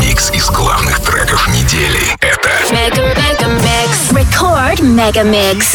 Микс из главных треков недели. Это Mega Mega Mix. Record Mega Mix.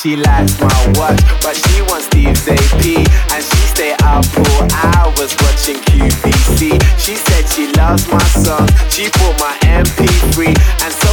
she likes my watch, but she wants Steve's AP. And she stay up for hours watching QVC. She said she loves my song, she bought my MP3. And so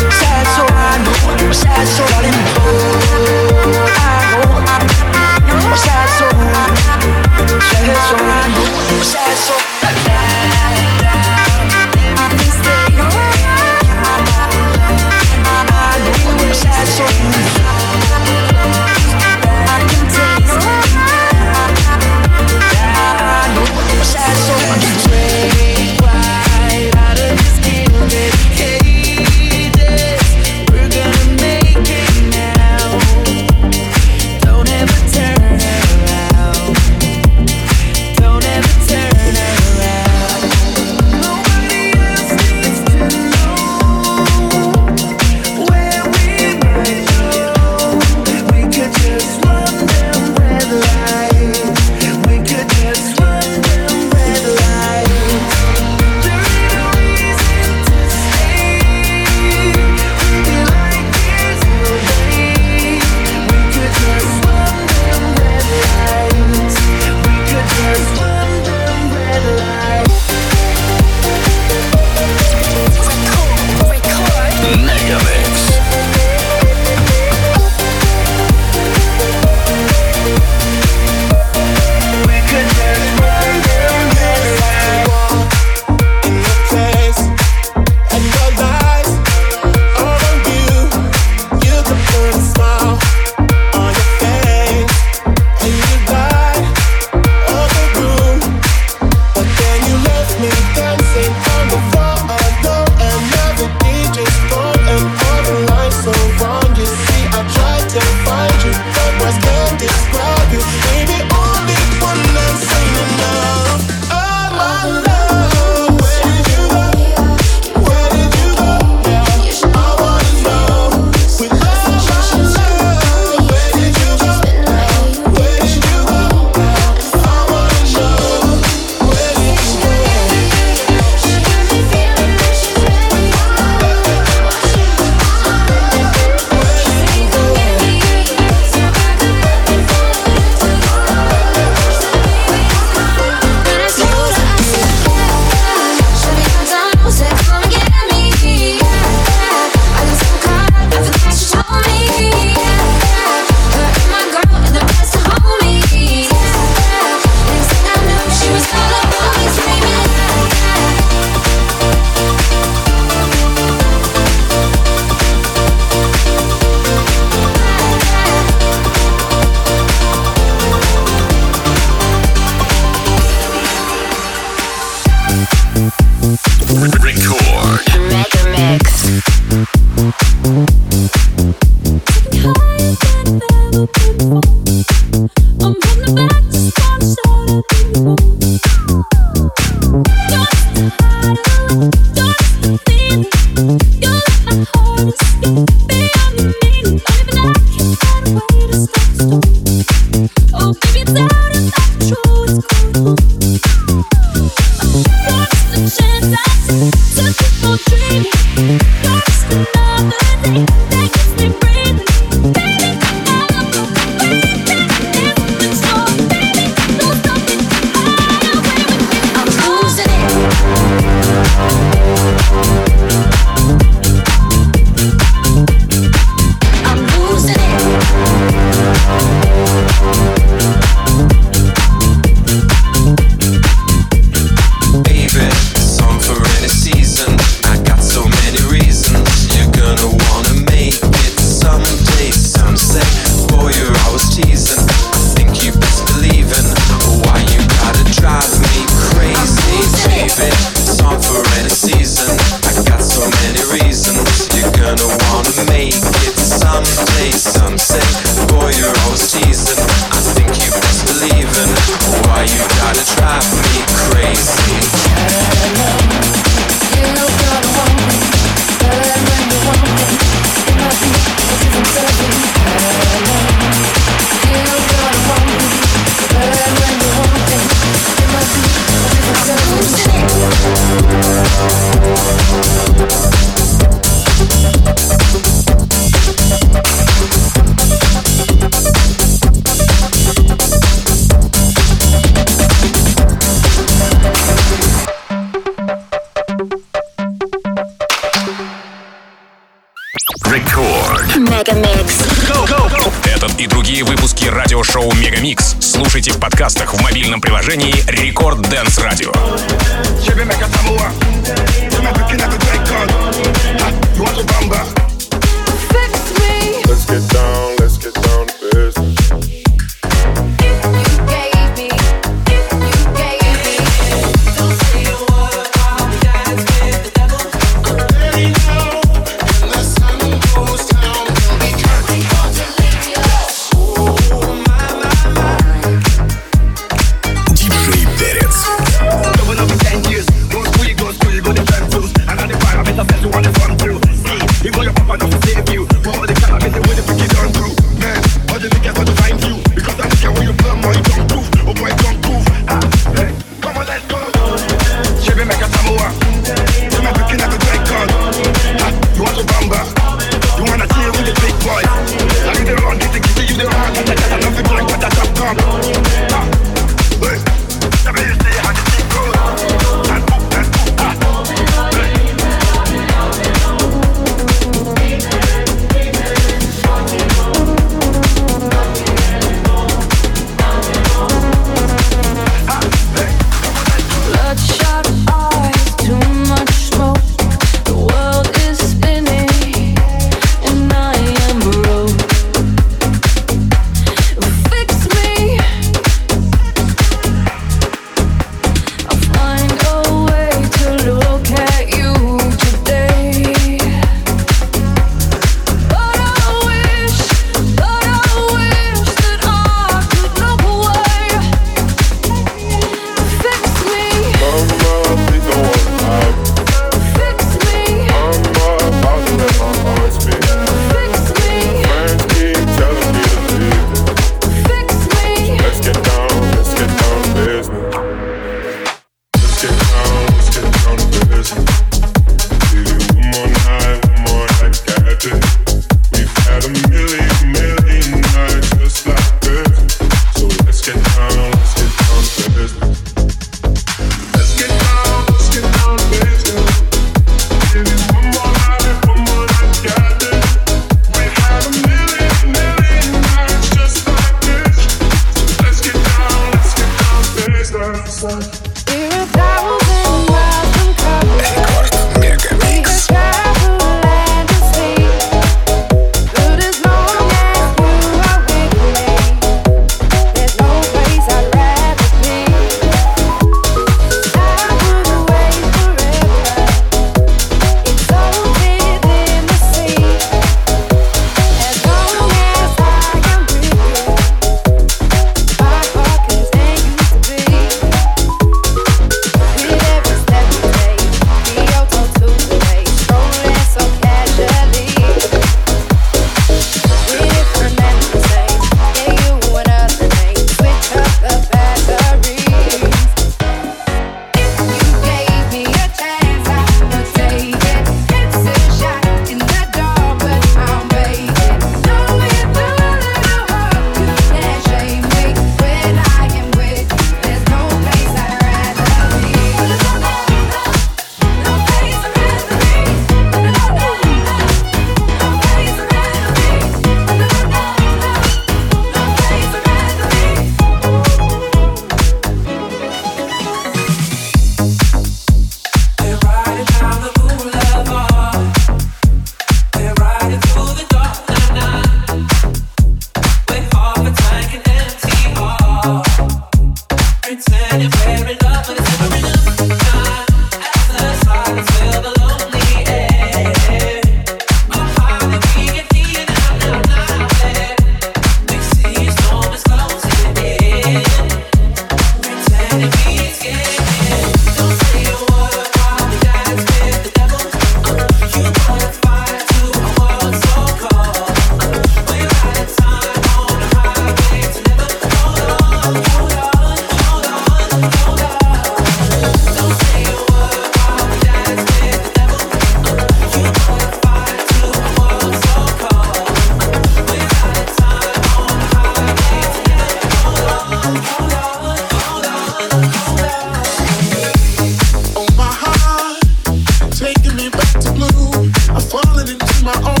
my own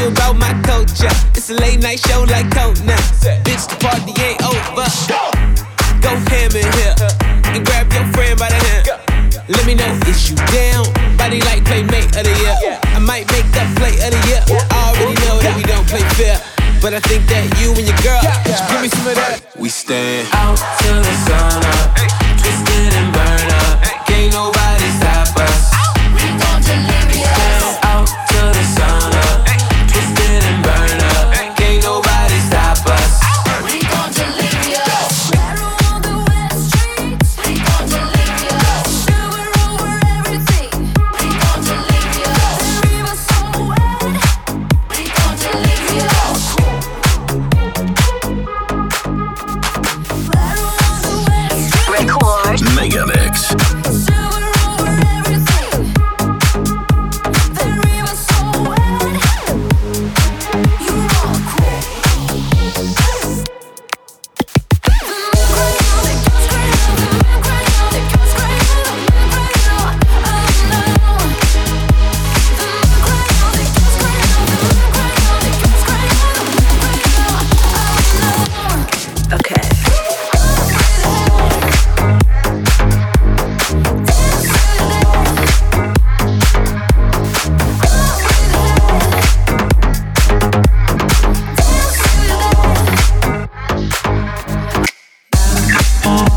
you about my culture. It's a late night show like Conan. Bitch, the party ain't over. Go ham in here and grab your friend by the hand. Let me know if you down. Body like playmate of the year. I might make that play of the year. I already know that we don't play fair. But I think that you and your girl, give me some of that. We stand out till the sun up.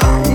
Why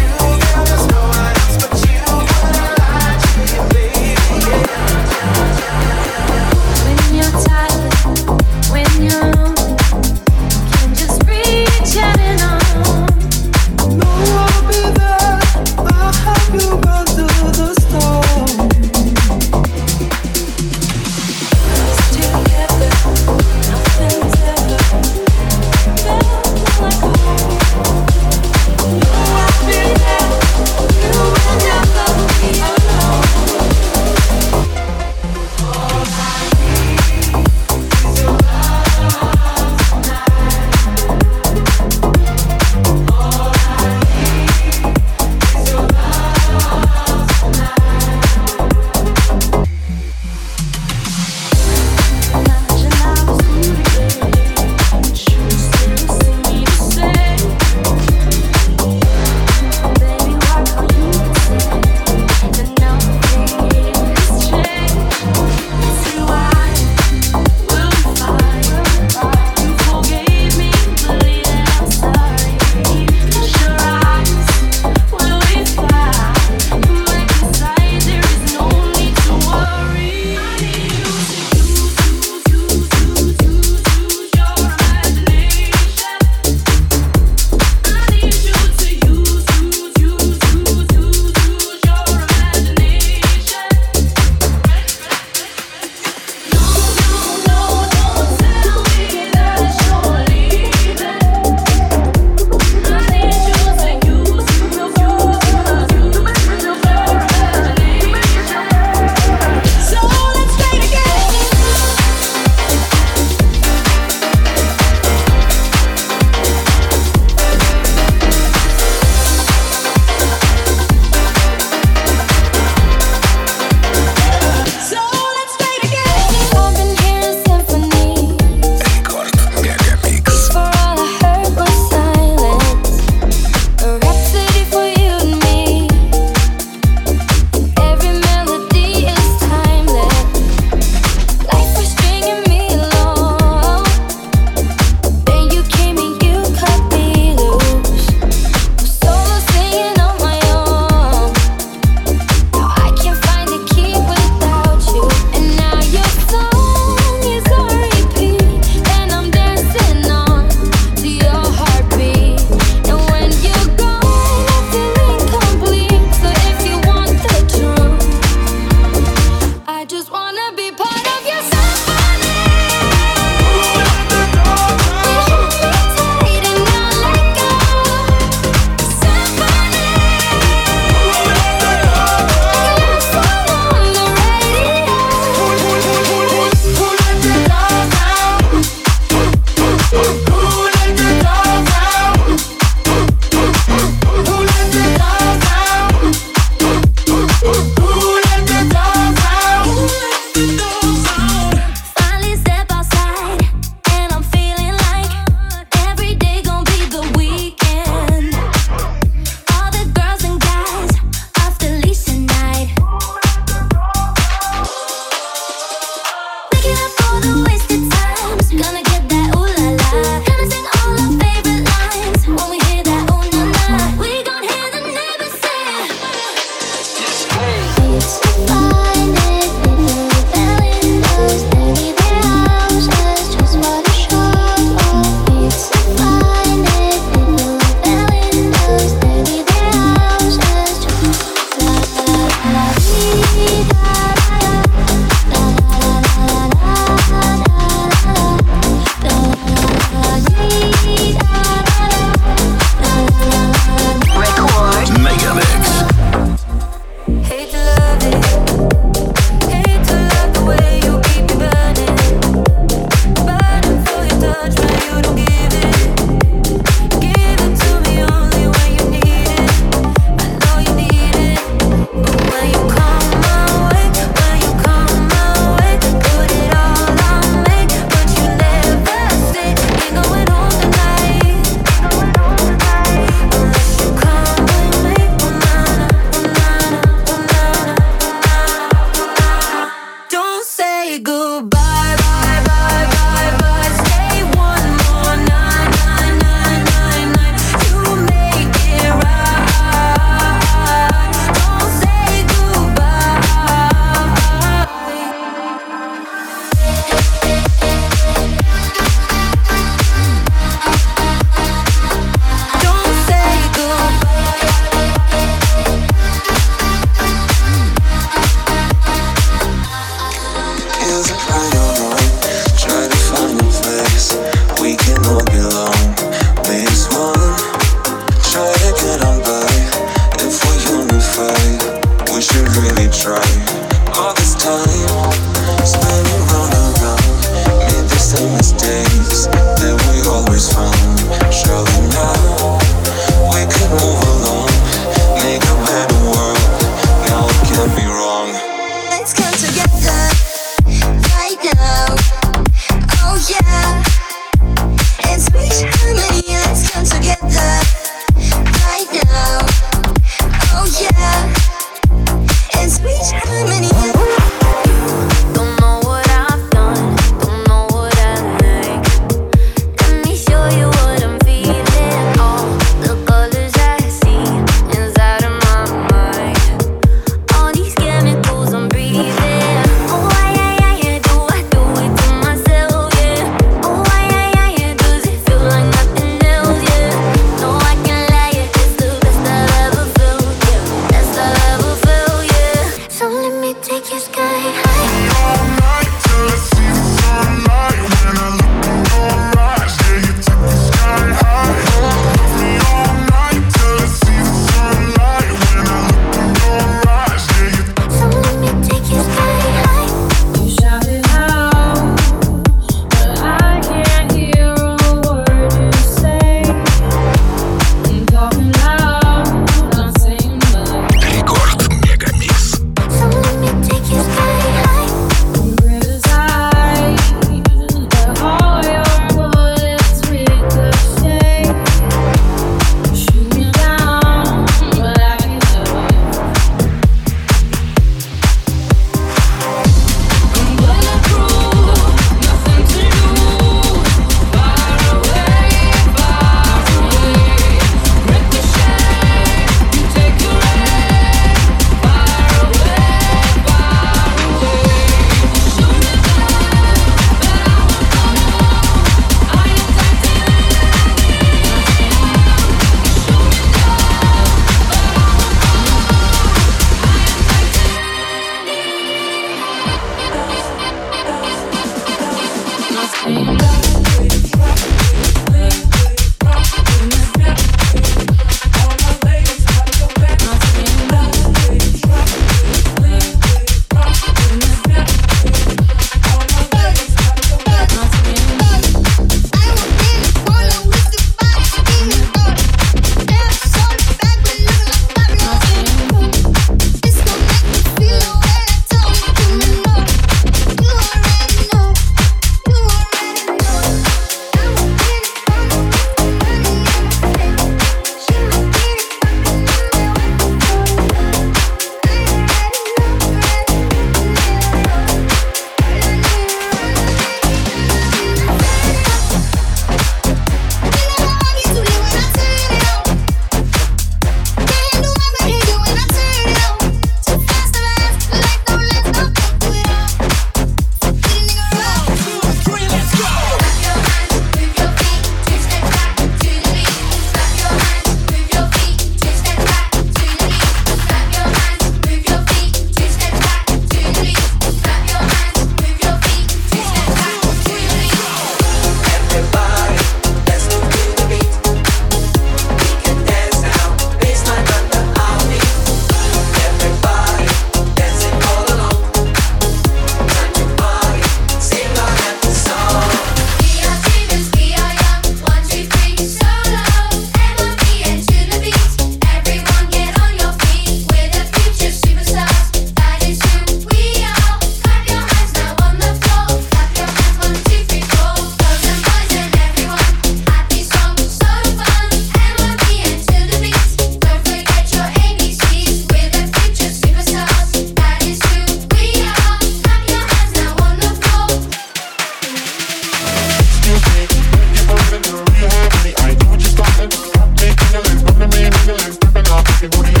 Everyone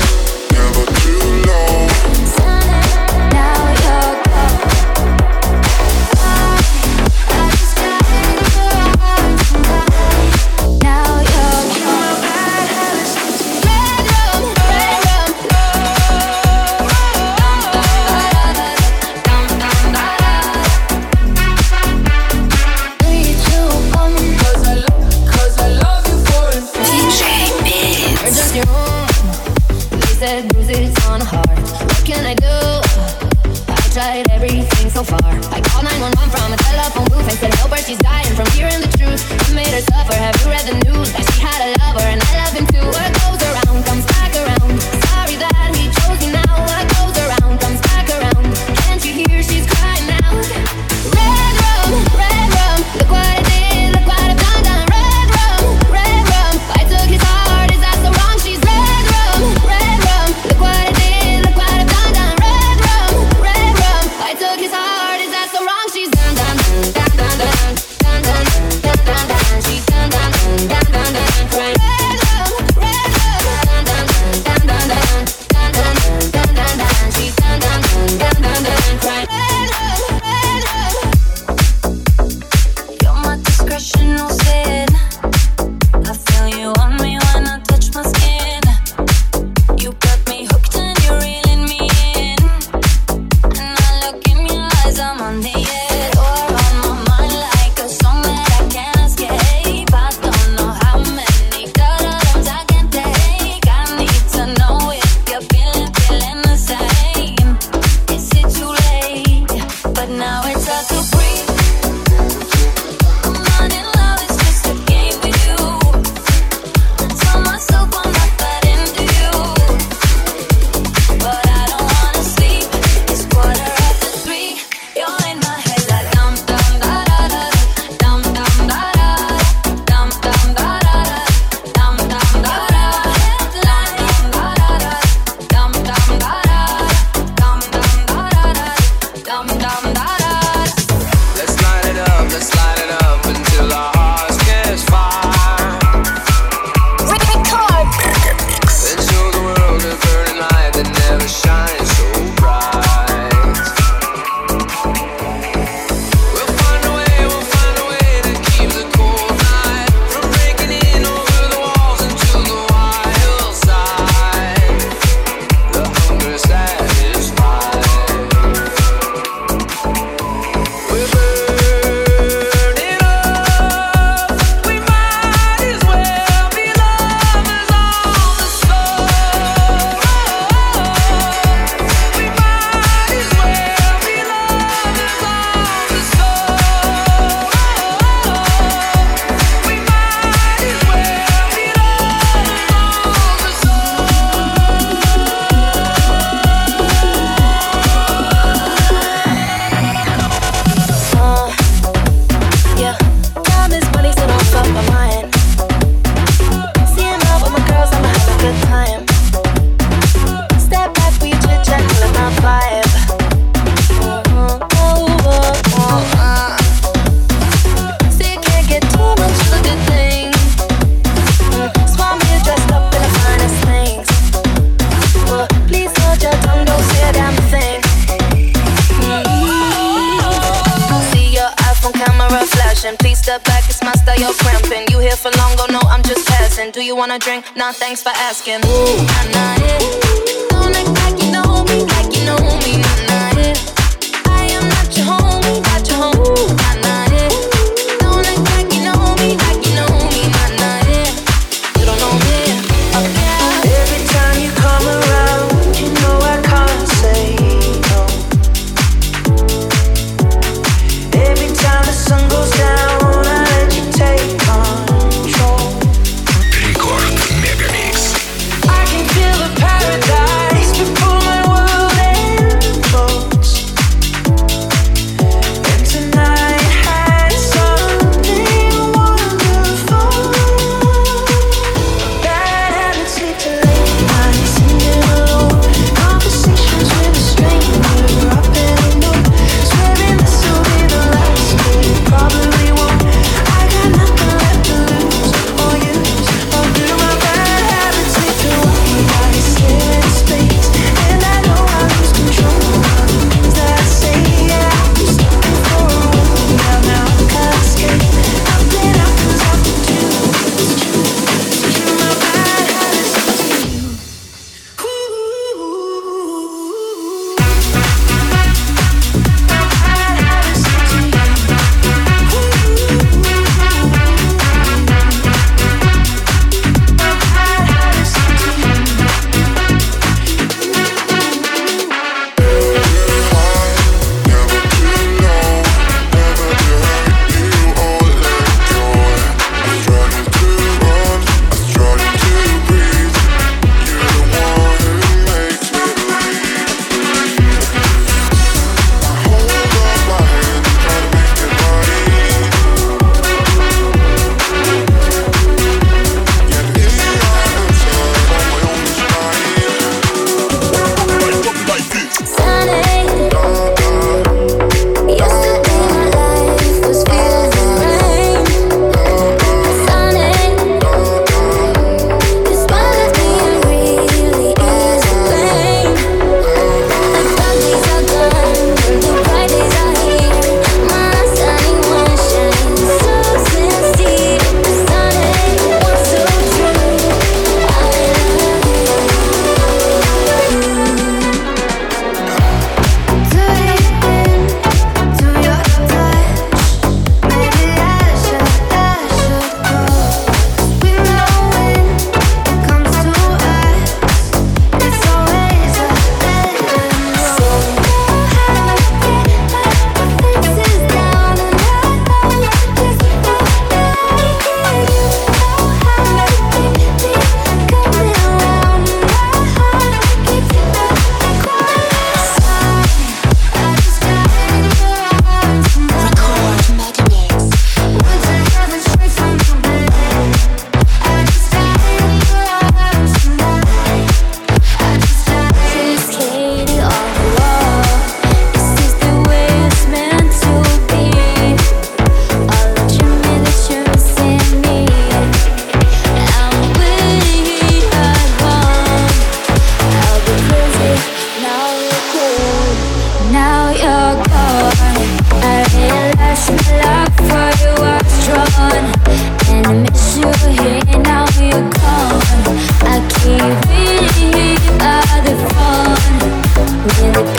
thanks. Bye.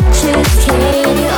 Just kidding.